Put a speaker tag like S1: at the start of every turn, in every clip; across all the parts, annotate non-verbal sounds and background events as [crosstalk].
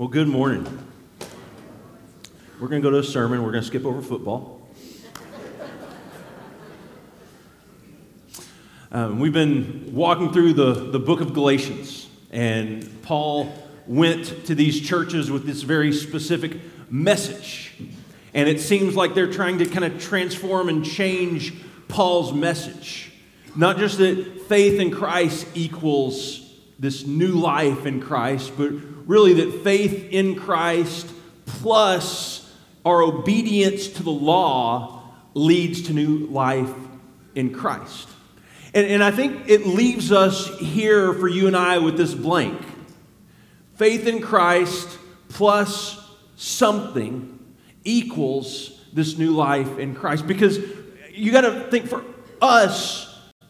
S1: Well, good morning. We're going to go to a sermon. We're going to skip over football. Um, we've been walking through the, the book of Galatians, and Paul went to these churches with this very specific message. And it seems like they're trying to kind of transform and change Paul's message. Not just that faith in Christ equals this new life in Christ, but really that faith in Christ plus our obedience to the law leads to new life in Christ. And, and I think it leaves us here for you and I with this blank faith in Christ plus something equals this new life in Christ. Because you got to think for us,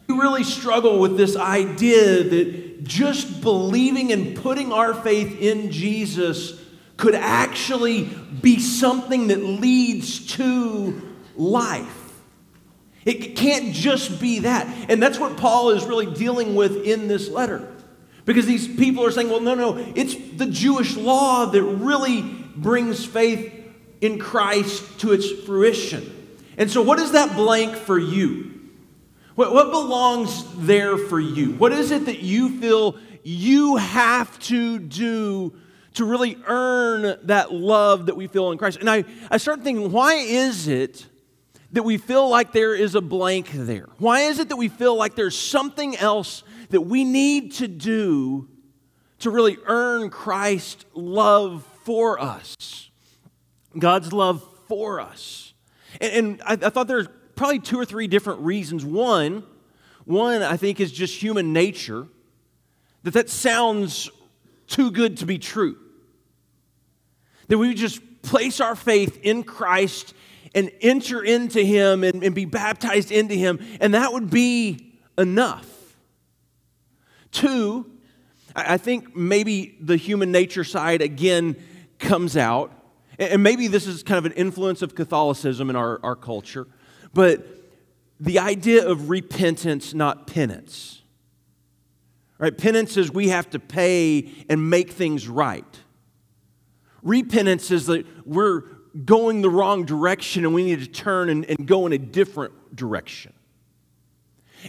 S1: we really struggle with this idea that just believing and putting our faith in Jesus could actually be something that leads to life. It can't just be that. And that's what Paul is really dealing with in this letter. Because these people are saying, well, no, no, it's the Jewish law that really brings faith in Christ to its fruition. And so, what is that blank for you? What, what belongs there for you? What is it that you feel you have to do to really earn that love that we feel in Christ? And I, I start thinking, why is it that we feel like there is a blank there? Why is it that we feel like there's something else that we need to do to really earn Christ's love for us? God's love for us. And, and I, I thought there's probably two or three different reasons. One, one I think is just human nature. That that sounds too good to be true. That we just place our faith in Christ and enter into Him and, and be baptized into Him, and that would be enough. Two, I think maybe the human nature side again comes out and maybe this is kind of an influence of Catholicism in our, our culture, but the idea of repentance, not penance. Right? Penance is we have to pay and make things right. Repentance is that we're going the wrong direction and we need to turn and, and go in a different direction.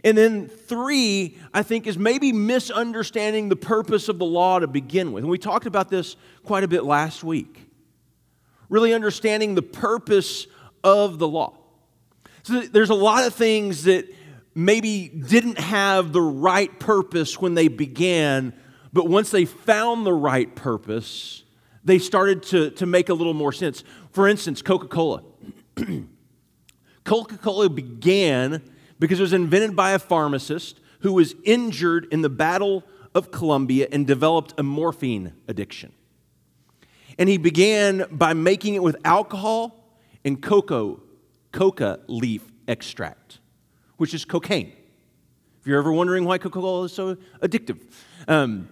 S1: And then three, I think, is maybe misunderstanding the purpose of the law to begin with. And we talked about this quite a bit last week really understanding the purpose of the law. So there's a lot of things that maybe didn't have the right purpose when they began, but once they found the right purpose, they started to, to make a little more sense. For instance, Coca Cola. Coca [clears throat] Cola began because it was invented by a pharmacist who was injured in the Battle of Columbia and developed a morphine addiction. And he began by making it with alcohol and cocoa, coca leaf extract, which is cocaine. If you're ever wondering why Coca Cola is so addictive. Um,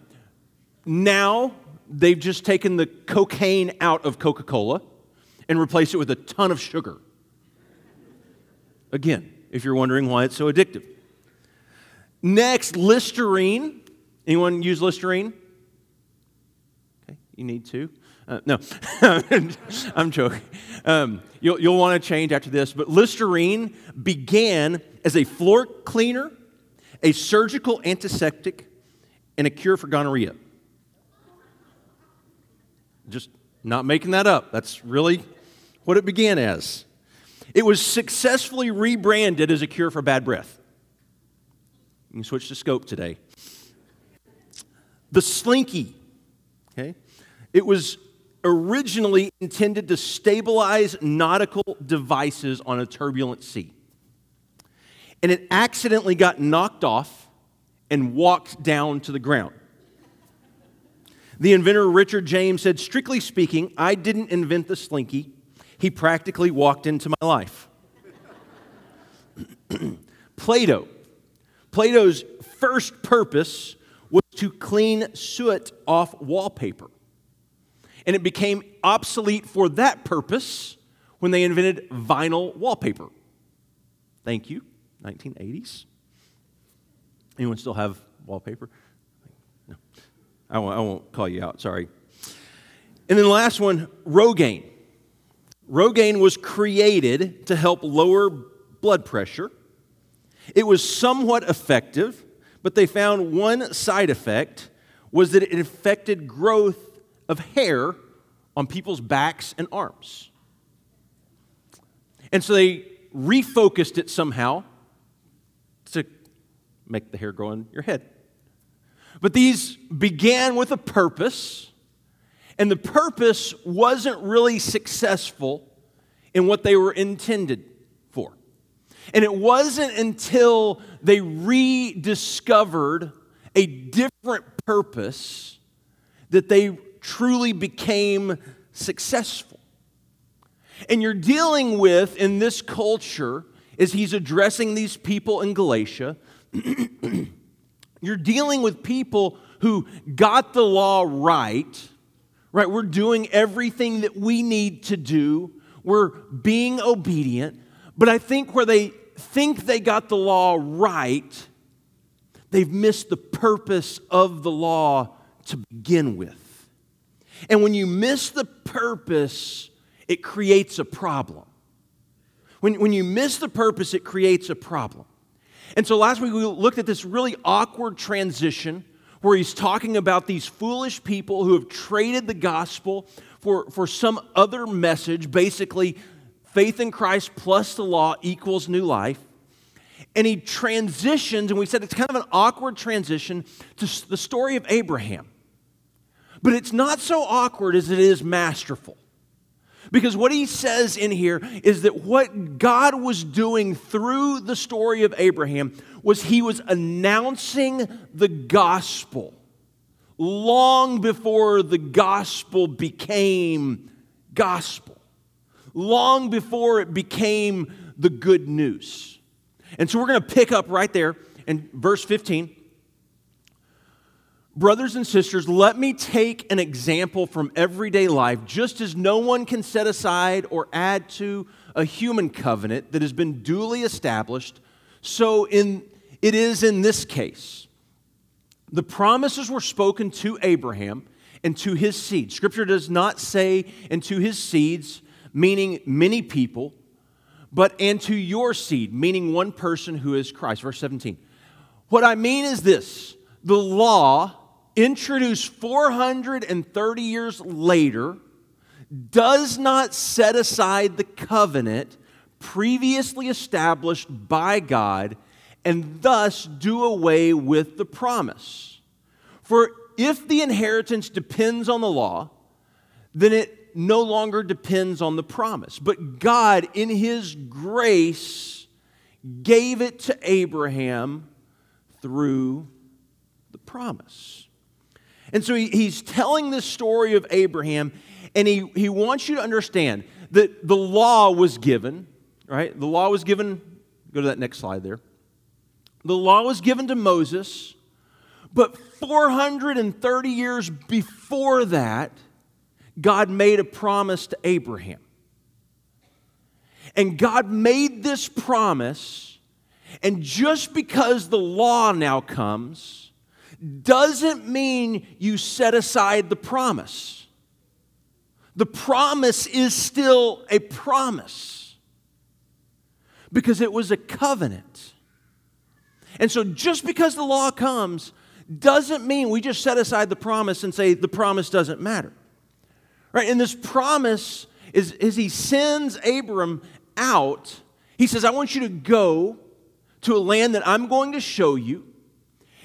S1: now they've just taken the cocaine out of Coca Cola and replaced it with a ton of sugar. Again, if you're wondering why it's so addictive. Next, Listerine. Anyone use Listerine? Okay, you need to. Uh, no, [laughs] I'm joking. Um, you'll, you'll want to change after this, but Listerine began as a floor cleaner, a surgical antiseptic, and a cure for gonorrhea. Just not making that up. That's really what it began as. It was successfully rebranded as a cure for bad breath. You can switch to scope today. The Slinky, okay? It was originally intended to stabilize nautical devices on a turbulent sea. And it accidentally got knocked off and walked down to the ground. The inventor Richard James said, Strictly speaking, I didn't invent the slinky. He practically walked into my life. [clears throat] Play-Doh. Play-Doh's first purpose was to clean soot off wallpaper and it became obsolete for that purpose when they invented vinyl wallpaper. Thank you, 1980s. Anyone still have wallpaper? No. I won't, I won't call you out, sorry. And then the last one, Rogaine. Rogaine was created to help lower blood pressure. It was somewhat effective, but they found one side effect was that it affected growth of hair on people's backs and arms. And so they refocused it somehow to make the hair grow on your head. But these began with a purpose and the purpose wasn't really successful in what they were intended for. And it wasn't until they rediscovered a different purpose that they truly became successful. And you're dealing with in this culture, as he's addressing these people in Galatia, [clears throat] you're dealing with people who got the law right right? We're doing everything that we need to do, we're being obedient. But I think where they think they got the law right, they've missed the purpose of the law to begin with. And when you miss the purpose, it creates a problem. When, when you miss the purpose, it creates a problem. And so last week we looked at this really awkward transition where he's talking about these foolish people who have traded the gospel for, for some other message, basically, faith in Christ plus the law equals new life. And he transitions, and we said it's kind of an awkward transition to the story of Abraham. But it's not so awkward as it is masterful. Because what he says in here is that what God was doing through the story of Abraham was he was announcing the gospel long before the gospel became gospel, long before it became the good news. And so we're going to pick up right there in verse 15. Brothers and sisters, let me take an example from everyday life. Just as no one can set aside or add to a human covenant that has been duly established, so in, it is in this case. The promises were spoken to Abraham and to his seed. Scripture does not say, and to his seeds, meaning many people, but and to your seed, meaning one person who is Christ. Verse 17. What I mean is this the law introduced 430 years later, does not set aside the covenant previously established by God and thus do away with the promise. For if the inheritance depends on the law, then it no longer depends on the promise. But God, in His grace, gave it to Abraham through the promise. And so he, he's telling this story of Abraham, and he, he wants you to understand that the law was given, right? The law was given, go to that next slide there. The law was given to Moses, but 430 years before that, God made a promise to Abraham. And God made this promise, and just because the law now comes, doesn't mean you set aside the promise. The promise is still a promise because it was a covenant. And so just because the law comes doesn't mean we just set aside the promise and say the promise doesn't matter. Right? And this promise is as he sends Abram out, he says, I want you to go to a land that I'm going to show you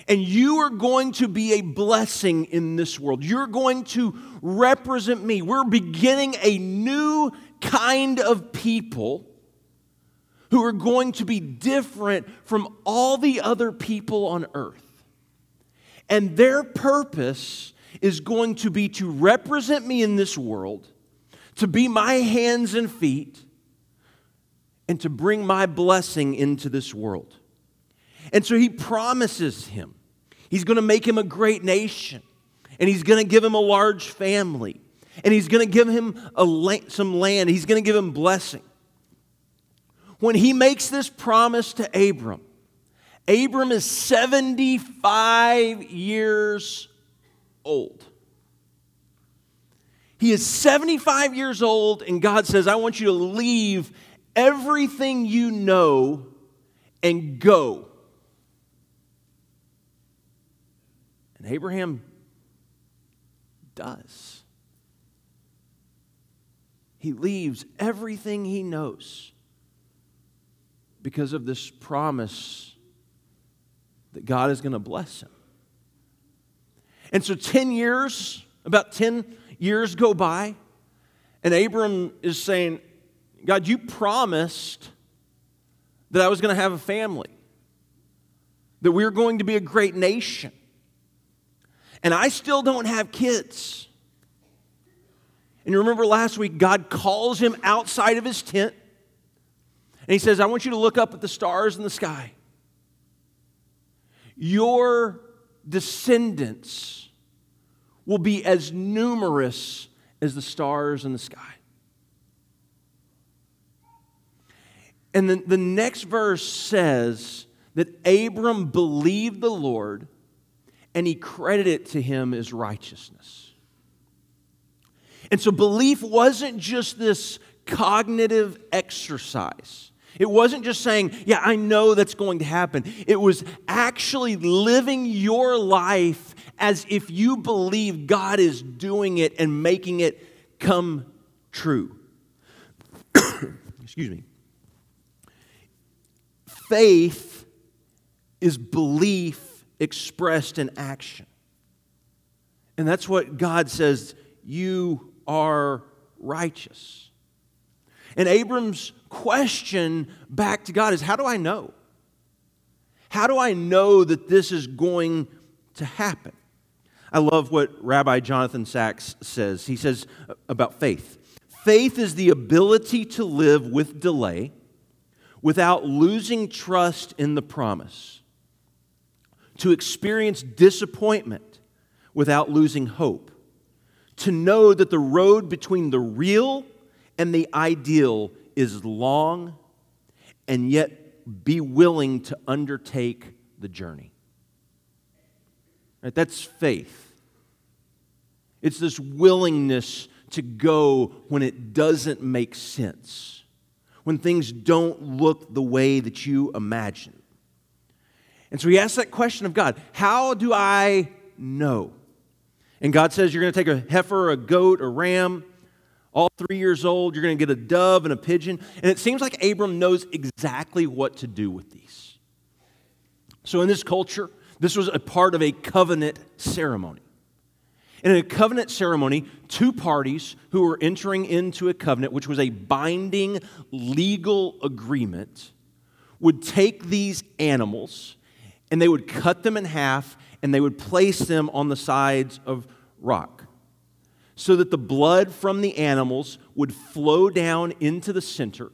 S1: and you are going to be a blessing in this world. You're going to represent me. We're beginning a new kind of people who are going to be different from all the other people on earth. And their purpose is going to be to represent me in this world, to be my hands and feet, and to bring my blessing into this world. And so he promises him. He's going to make him a great nation. And he's going to give him a large family. And he's going to give him a, some land. He's going to give him blessing. When he makes this promise to Abram, Abram is 75 years old. He is 75 years old, and God says, I want you to leave everything you know and go. And Abraham does. He leaves everything he knows because of this promise that God is going to bless him. And so 10 years, about 10 years go by, and Abram is saying, God, you promised that I was going to have a family, that we were going to be a great nation. And I still don't have kids. And you remember last week, God calls him outside of his tent and he says, I want you to look up at the stars in the sky. Your descendants will be as numerous as the stars in the sky. And then the next verse says that Abram believed the Lord and he credited it to him as righteousness. And so belief wasn't just this cognitive exercise. It wasn't just saying, Yeah, I know that's going to happen. It was actually living your life as if you believe God is doing it and making it come true. [coughs] Excuse me. Faith is belief expressed in action. And that's what God says you are righteous. And Abram's question back to God is how do I know? How do I know that this is going to happen? I love what Rabbi Jonathan Sacks says. He says about faith faith is the ability to live with delay without losing trust in the promise, to experience disappointment without losing hope, to know that the road between the real and the ideal is long and yet be willing to undertake the journey. Right? That's faith. It's this willingness to go when it doesn't make sense, when things don't look the way that you imagine. And so he asks that question of God How do I know? And God says, You're going to take a heifer, a goat, a ram all three years old, you're going to get a dove and a pigeon. And it seems like Abram knows exactly what to do with these. So, in this culture, this was a part of a covenant ceremony. And in a covenant ceremony, two parties who were entering into a covenant, which was a binding legal agreement, would take these animals and they would cut them in half and they would place them on the sides of rock so that the blood from the animals would flow down into the center,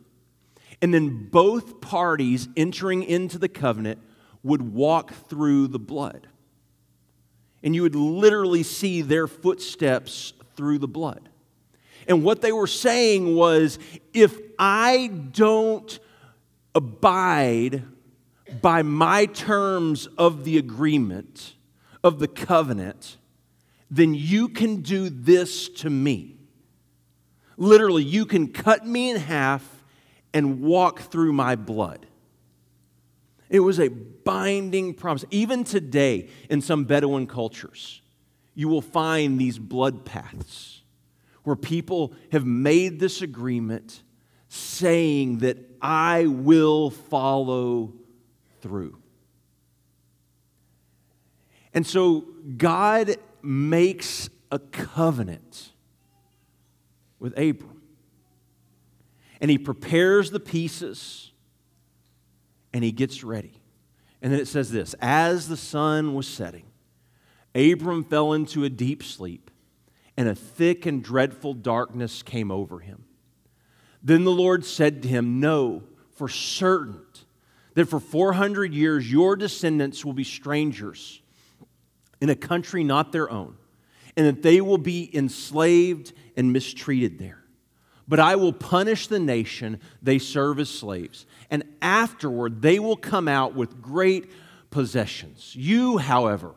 S1: and then both parties entering into the covenant would walk through the blood. And you would literally see their footsteps through the blood. And what they were saying was if I don't abide by my terms of the agreement, of the covenant, then you can do this to me. Literally, you can cut me in half and walk through my blood. It was a binding promise. Even today, in some Bedouin cultures, you will find these blood paths where people have made this agreement saying that I will follow through. And so God makes a covenant with Abram. And he prepares the pieces and he gets ready. And then it says this As the sun was setting, Abram fell into a deep sleep, and a thick and dreadful darkness came over him. Then the Lord said to him, Know for certain that for 400 years your descendants will be strangers in a country not their own, and that they will be enslaved and mistreated there. But I will punish the nation they serve as slaves, and afterward they will come out with great possessions. You, however,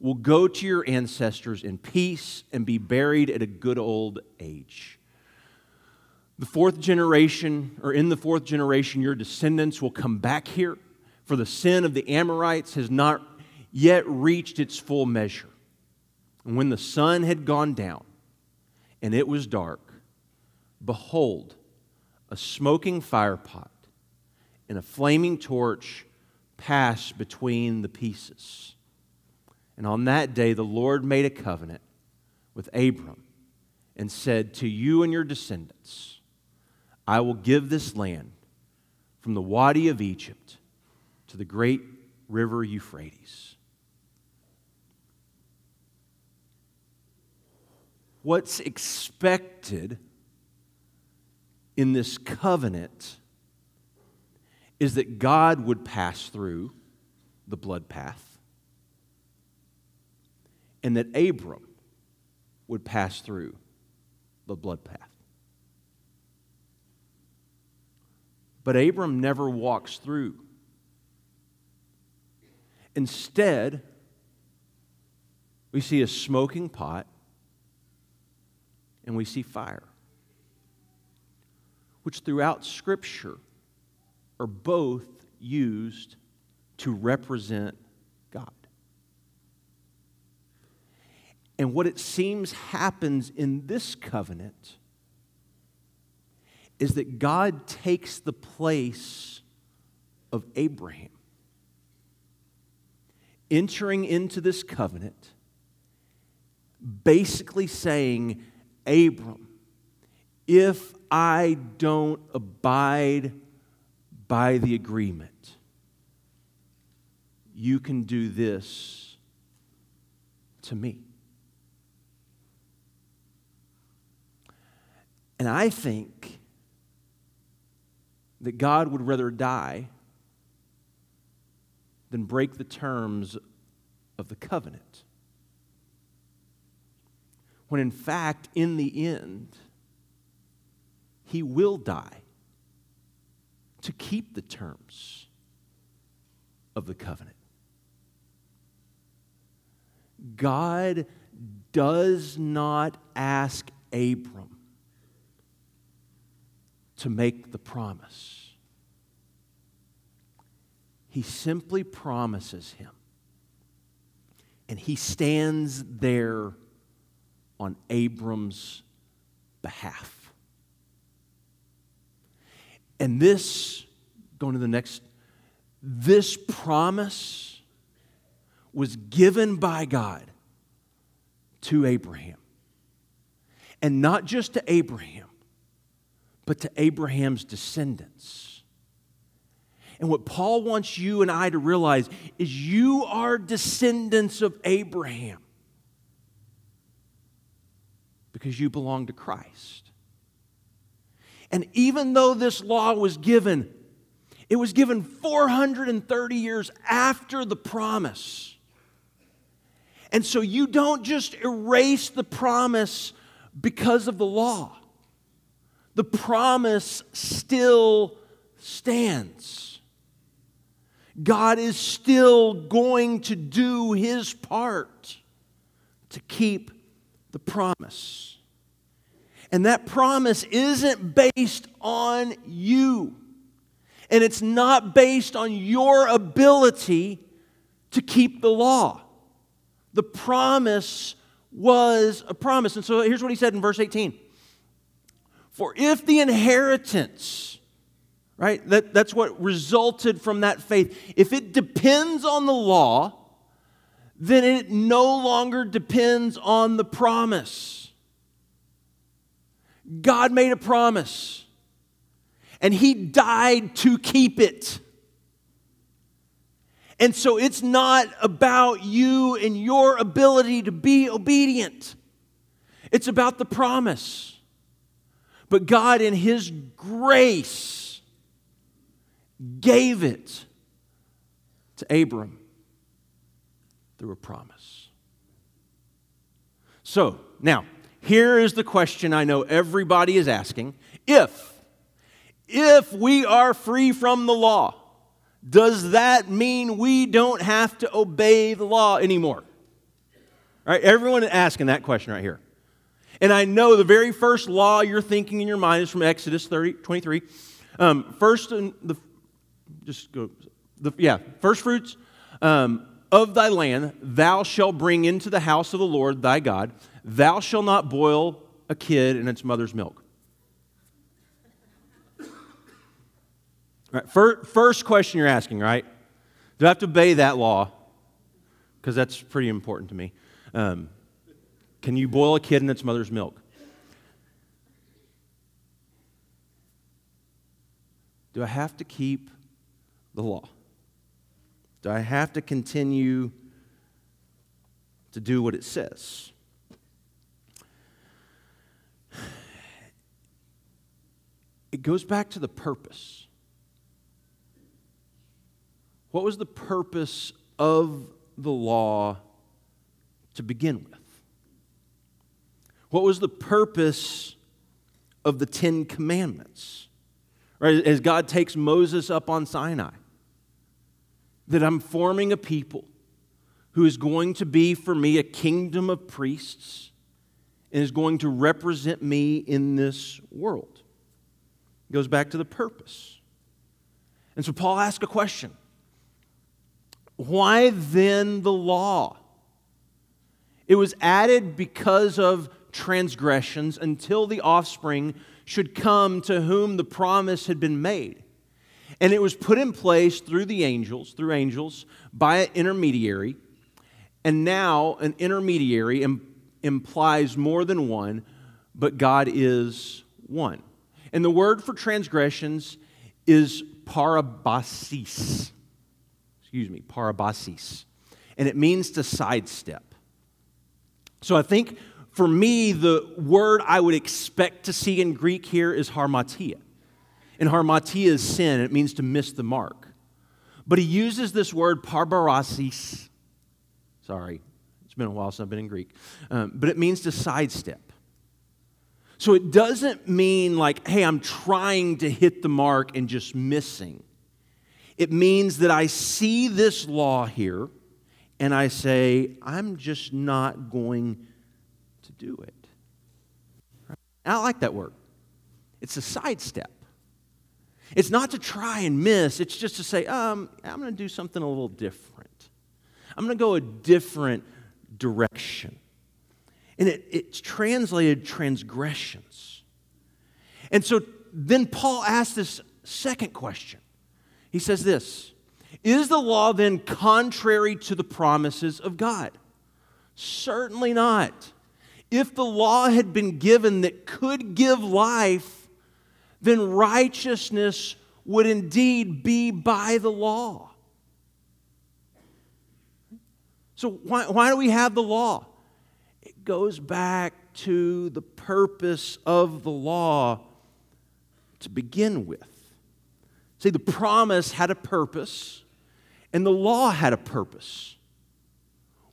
S1: will go to your ancestors in peace and be buried at a good old age. The fourth generation, or in the fourth generation, your descendants will come back here, for the sin of the Amorites has not yet reached its full measure. And when the sun had gone down and it was dark, behold, a smoking firepot and a flaming torch passed between the pieces. And on that day, the Lord made a covenant with Abram and said, To you and your descendants, I will give this land from the Wadi of Egypt to the great river Euphrates. What's expected in this covenant is that God would pass through the blood path and that Abram would pass through the blood path. But Abram never walks through. Instead, we see a smoking pot and we see fire which throughout Scripture are both used to represent God. And what it seems happens in this covenant is that God takes the place of Abraham. Entering into this covenant, basically saying, Abram, if I don't abide by the agreement, you can do this to me. And I think that God would rather die than break the terms of the covenant. When in fact, in the end, he will die to keep the terms of the covenant. God does not ask Abram to make the promise. He simply promises him. And he stands there on Abram's behalf. And this, going to the next, this promise was given by God to Abraham. And not just to Abraham, but to Abraham's descendants. And what Paul wants you and I to realize is you are descendants of Abraham because you belong to Christ. And even though this law was given, it was given 430 years after the promise. And so you don't just erase the promise because of the law, the promise still stands. God is still going to do his part to keep the promise. And that promise isn't based on you. And it's not based on your ability to keep the law. The promise was a promise. And so here's what he said in verse 18 For if the inheritance, right, that, that's what resulted from that faith, if it depends on the law, then it no longer depends on the promise. God made a promise, and He died to keep it. And so it's not about you and your ability to be obedient, it's about the promise. But God, in His grace, gave it to Abram through a promise. So, now, here is the question I know everybody is asking. If, if we are free from the law, does that mean we don't have to obey the law anymore? Right? Everyone asking that question right here. And I know the very first law you're thinking in your mind is from Exodus 30, 23. Um, first, in the, just go, the, yeah, first fruits um, of thy land thou shalt bring into the house of the Lord thy God. Thou shalt not boil a kid in its mother's milk. Right, first question you're asking, right? Do I have to obey that law? Because that's pretty important to me. Um, can you boil a kid in its mother's milk? Do I have to keep the law? Do I have to continue to do what it says? It goes back to the purpose. What was the purpose of the law to begin with? What was the purpose of the Ten Commandments? Right, as God takes Moses up on Sinai, that I'm forming a people who is going to be for me a kingdom of priests and is going to represent me in this world. It goes back to the purpose. And so Paul asks a question Why then the law? It was added because of transgressions until the offspring should come to whom the promise had been made. And it was put in place through the angels, through angels, by an intermediary. And now an intermediary Im- implies more than one, but God is one. And the word for transgressions is parabasis. Excuse me, parabasis. And it means to sidestep. So I think for me, the word I would expect to see in Greek here is harmatia. And harmatia is sin, it means to miss the mark. But he uses this word parbarasis. Sorry, it's been a while since I've been in Greek. Um, but it means to sidestep. So it doesn't mean like, hey, I'm trying to hit the mark and just missing. It means that I see this law here and I say, I'm just not going do it. I like that word. It's a sidestep. It's not to try and miss, it's just to say, um, I'm going to do something a little different. I'm going to go a different direction. And it, it's translated transgressions. And so then Paul asks this second question. He says this Is the law then contrary to the promises of God? Certainly not. If the law had been given that could give life, then righteousness would indeed be by the law. So, why, why do we have the law? It goes back to the purpose of the law to begin with. See, the promise had a purpose, and the law had a purpose.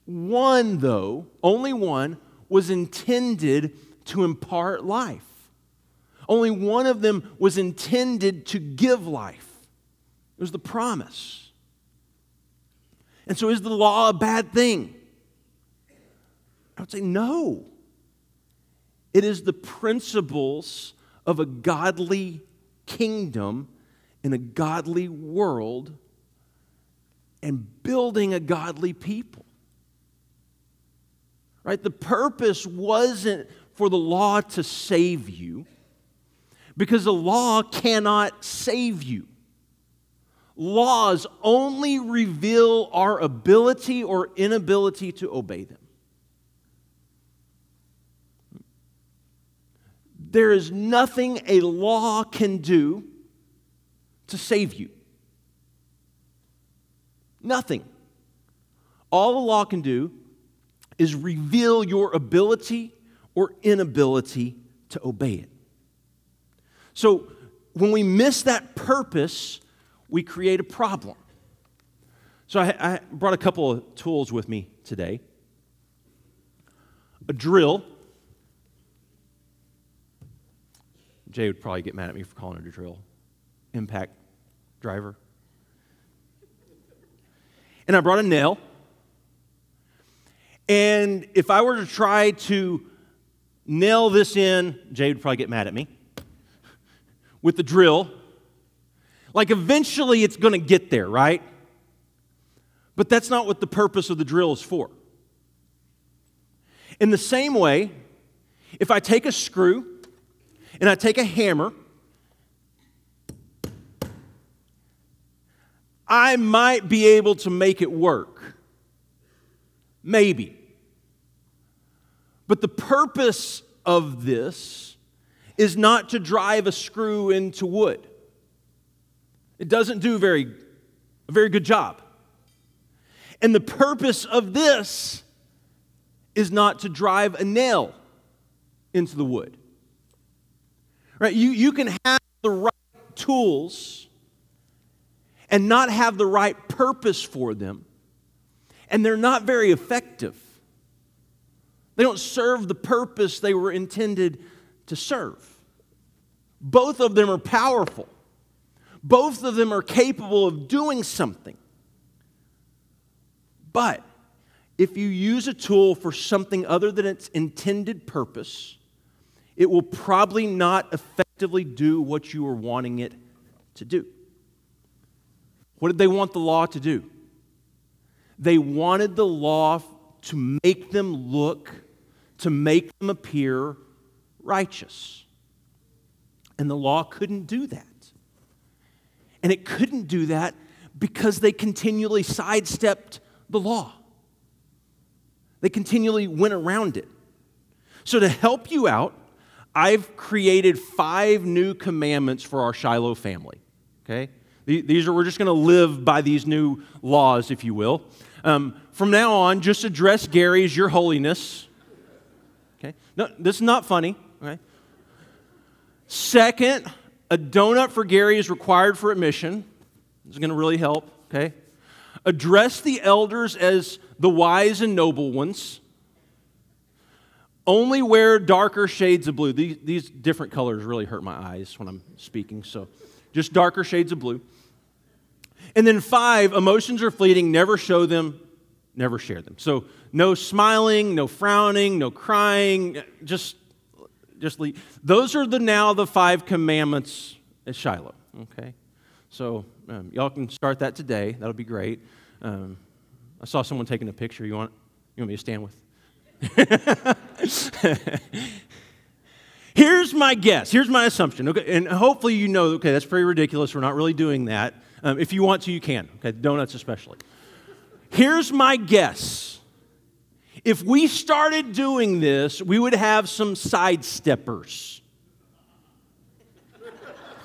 S1: One, though, only one, was intended to impart life. Only one of them was intended to give life. It was the promise. And so, is the law a bad thing? I would say no. It is the principles of a godly kingdom in a godly world and building a godly people. Right? The purpose wasn't for the law to save you because the law cannot save you. Laws only reveal our ability or inability to obey them. There is nothing a law can do to save you. Nothing. All the law can do is reveal your ability or inability to obey it. So when we miss that purpose, we create a problem. So I, I brought a couple of tools with me today a drill. Jay would probably get mad at me for calling it a drill. Impact driver. And I brought a nail. And if I were to try to nail this in, Jay would probably get mad at me, with the drill, like eventually it's going to get there, right? But that's not what the purpose of the drill is for. In the same way, if I take a screw and I take a hammer, I might be able to make it work. Maybe. But the purpose of this is not to drive a screw into wood. It doesn't do very, a very good job. And the purpose of this is not to drive a nail into the wood. Right? You, you can have the right tools and not have the right purpose for them, and they're not very effective. They don't serve the purpose they were intended to serve. Both of them are powerful, both of them are capable of doing something. But if you use a tool for something other than its intended purpose, it will probably not effectively do what you are wanting it to do. What did they want the law to do? They wanted the law to make them look, to make them appear righteous. And the law couldn't do that. And it couldn't do that because they continually sidestepped the law. They continually went around it. So, to help you out, I've created five new commandments for our Shiloh family. Okay? These are, we're just going to live by these new laws, if you will. Um, from now on, just address Gary as your holiness. Okay? No, this is not funny. Okay? Second, a donut for Gary is required for admission. This is going to really help. Okay? Address the elders as the wise and noble ones. Only wear darker shades of blue. These, these different colors really hurt my eyes when I'm speaking, so just darker shades of blue. And then five, emotions are fleeting, never show them, never share them. So no smiling, no frowning, no crying, just just leave. Those are the now the five commandments at Shiloh. Okay, so um, y'all can start that today. That'll be great. Um, I saw someone taking a picture. You want you want me to stand with? [laughs] Here's my guess. Here's my assumption. Okay, and hopefully you know. Okay, that's pretty ridiculous. We're not really doing that. Um, if you want to, you can. Okay, donuts especially. Here's my guess. If we started doing this, we would have some sidesteppers.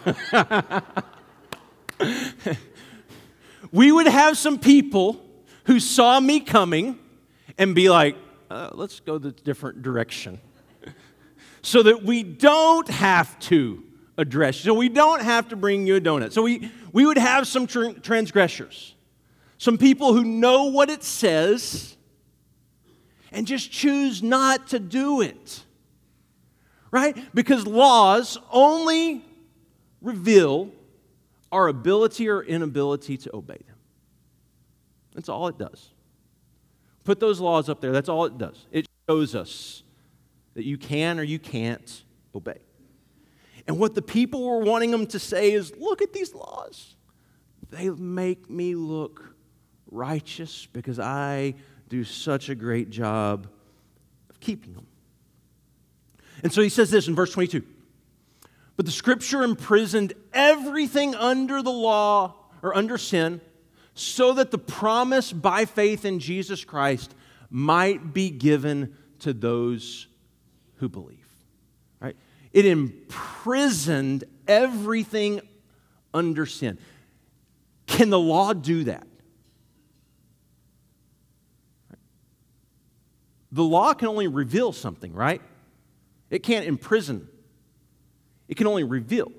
S1: [laughs] we would have some people who saw me coming and be like, uh, let's go the different direction. so that we don't have to address you. So we don't have to bring you a donut. So we, we would have some tr- transgressors, some people who know what it says and just choose not to do it. Right? Because laws only reveal our ability or inability to obey them. That's all it does. Put those laws up there. That's all it does. It shows us that you can or you can't obey. And what the people were wanting them to say is look at these laws. They make me look righteous because I do such a great job of keeping them. And so he says this in verse 22 But the scripture imprisoned everything under the law or under sin so that the promise by faith in Jesus Christ might be given to those who believe. Right? It imprisoned everything under sin. Can the law do that? The law can only reveal something, right? It can't imprison, it can only reveal.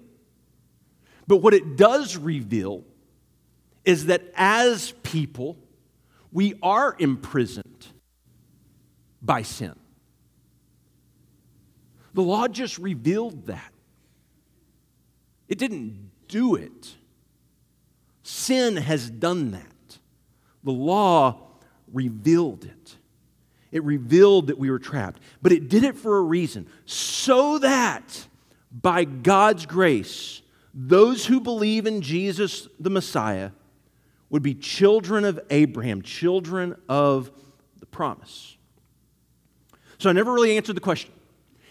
S1: But what it does reveal is that as people, we are imprisoned by sin. The law just revealed that. It didn't do it. Sin has done that. The law revealed it. It revealed that we were trapped. But it did it for a reason so that by God's grace, those who believe in Jesus the Messiah would be children of Abraham, children of the promise. So I never really answered the question.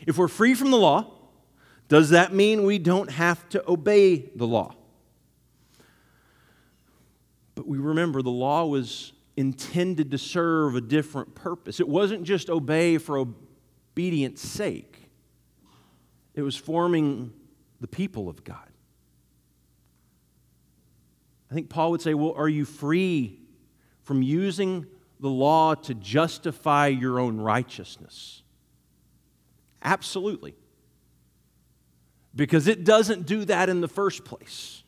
S1: If we're free from the law, does that mean we don't have to obey the law? But we remember the law was intended to serve a different purpose. It wasn't just obey for obedience sake, it was forming the people of God. I think Paul would say, Well, are you free from using the law to justify your own righteousness? Absolutely. Because it doesn't do that in the first place.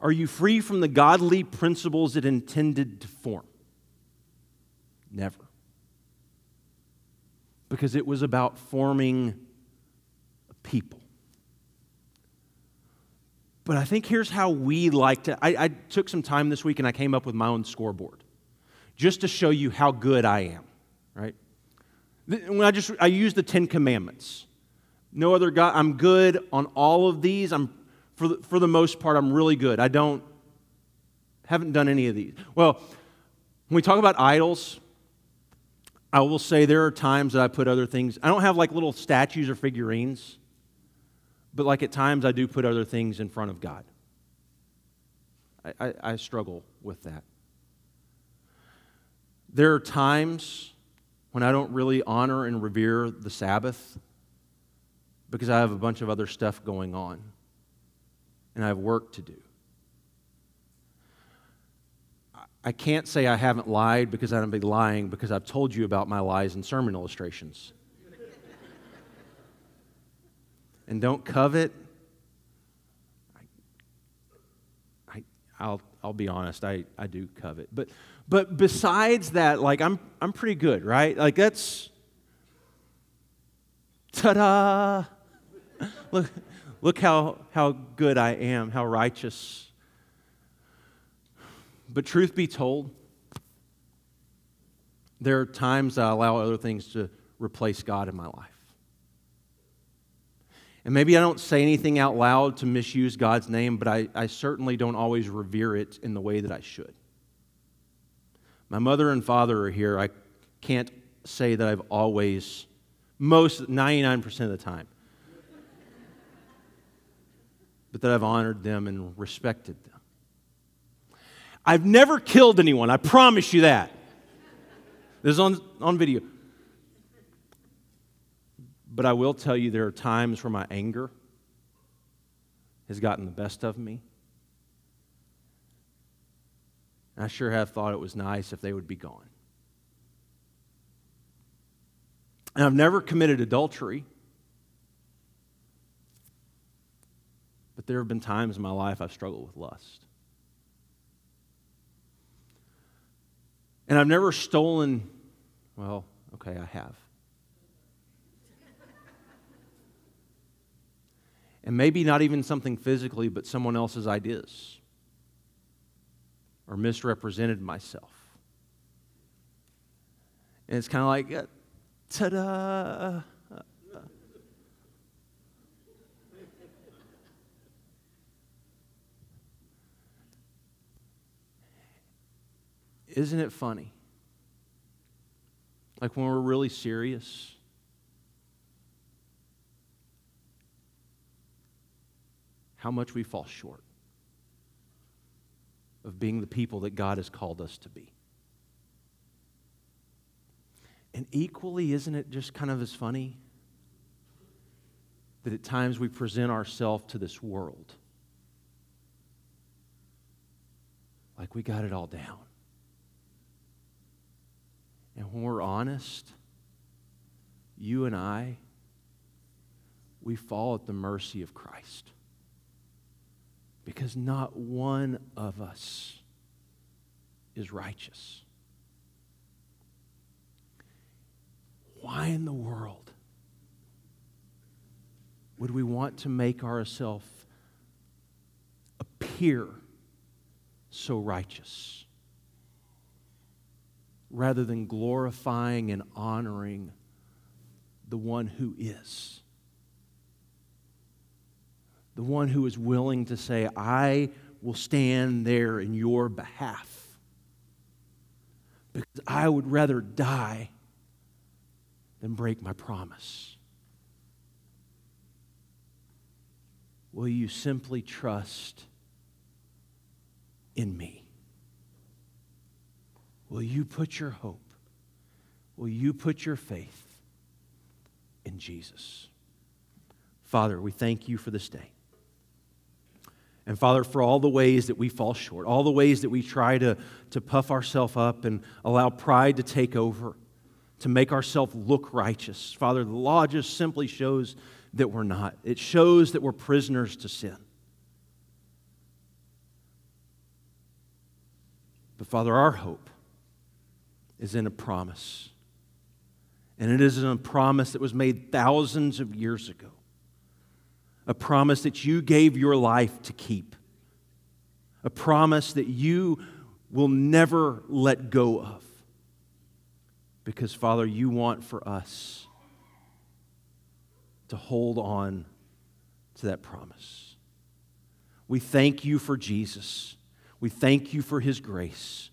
S1: Are you free from the godly principles it intended to form? Never. Because it was about forming a people. But I think here's how we like to. I, I, took some time this week and I came up with my own scoreboard just to show you how good I am, right? When I just I use the Ten Commandments. No other God. I'm good on all of these. I'm for the, for the most part. I'm really good. I don't haven't done any of these. Well, when we talk about idols, I will say there are times that I put other things. I don't have like little statues or figurines but like at times I do put other things in front of God. I, I, I struggle with that. There are times when I don't really honor and revere the Sabbath because I have a bunch of other stuff going on and I have work to do. I can't say I haven't lied because I don't be lying because I've told you about my lies in sermon illustrations [laughs] and don't covet. I, I, will I'll be honest, I, I do covet. But, but besides that, like, I'm, I'm pretty good, right? Like, that's, ta da! [laughs] look, look how, how good I am, how righteous. But truth be told, there are times I allow other things to replace God in my life. And maybe I don't say anything out loud to misuse God's name, but I, I certainly don't always revere it in the way that I should. My mother and father are here. I can't say that I've always, most, 99% of the time, but that I've honored them and respected them. I've never killed anyone, I promise you that. This is on, on video. But I will tell you, there are times where my anger has gotten the best of me. I sure have thought it was nice if they would be gone. And I've never committed adultery. But there have been times in my life I've struggled with lust. And I've never stolen, well, okay, I have. And maybe not even something physically, but someone else's ideas. Or misrepresented myself. And it's kind of like, uh, ta da! Isn't it funny? Like when we're really serious how much we fall short of being the people that God has called us to be. And equally, isn't it just kind of as funny that at times we present ourselves to this world like we got it all down? And when we're honest, you and I, we fall at the mercy of Christ because not one of us is righteous. Why in the world would we want to make ourselves appear so righteous? Rather than glorifying and honoring the one who is. The one who is willing to say, I will stand there in your behalf. Because I would rather die than break my promise. Will you simply trust in me? Will you put your hope? Will you put your faith in Jesus? Father, we thank you for this day. And Father, for all the ways that we fall short, all the ways that we try to, to puff ourselves up and allow pride to take over, to make ourselves look righteous. Father, the law just simply shows that we're not. It shows that we're prisoners to sin. But Father, our hope is in a promise. And it is in a promise that was made thousands of years ago. A promise that you gave your life to keep. A promise that you will never let go of. Because, Father, you want for us to hold on to that promise. We thank you for Jesus. We thank you for his grace.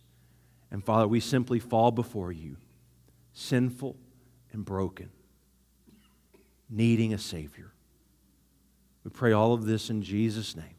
S1: And Father, we simply fall before you, sinful and broken, needing a Savior. We pray all of this in Jesus' name.